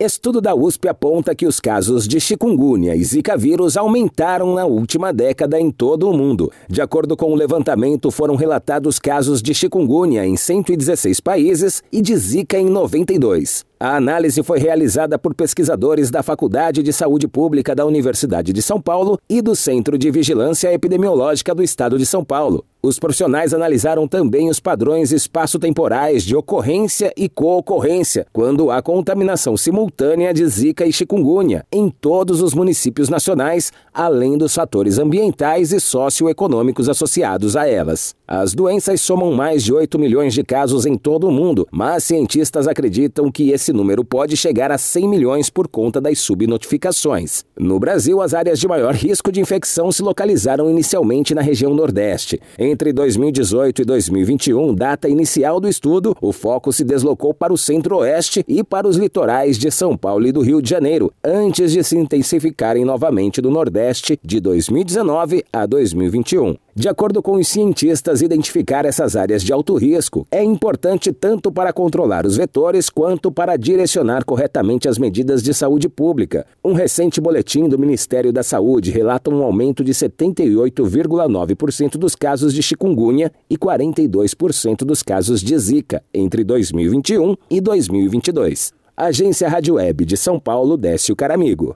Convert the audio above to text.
Estudo da USP aponta que os casos de chikungunya e zika vírus aumentaram na última década em todo o mundo. De acordo com o levantamento, foram relatados casos de chikungunya em 116 países e de zika em 92. A análise foi realizada por pesquisadores da Faculdade de Saúde Pública da Universidade de São Paulo e do Centro de Vigilância Epidemiológica do Estado de São Paulo. Os profissionais analisaram também os padrões espaço-temporais de ocorrência e co-ocorrência quando há contaminação simultânea de Zika e chikungunya em todos os municípios nacionais, além dos fatores ambientais e socioeconômicos associados a elas. As doenças somam mais de 8 milhões de casos em todo o mundo, mas cientistas acreditam que esse número pode chegar a 100 milhões por conta das subnotificações. No Brasil, as áreas de maior risco de infecção se localizaram inicialmente na região Nordeste. Entre 2018 e 2021, data inicial do estudo, o foco se deslocou para o Centro-Oeste e para os litorais de São Paulo e do Rio de Janeiro, antes de se intensificarem novamente do Nordeste de 2019 a 2021. De acordo com os cientistas, identificar essas áreas de alto risco é importante tanto para controlar os vetores quanto para direcionar corretamente as medidas de saúde pública. Um recente boletim do Ministério da Saúde relata um aumento de 78,9% dos casos de chikungunya e 42% dos casos de Zika entre 2021 e 2022. Agência Rádio Web de São Paulo, Décio Caramigo.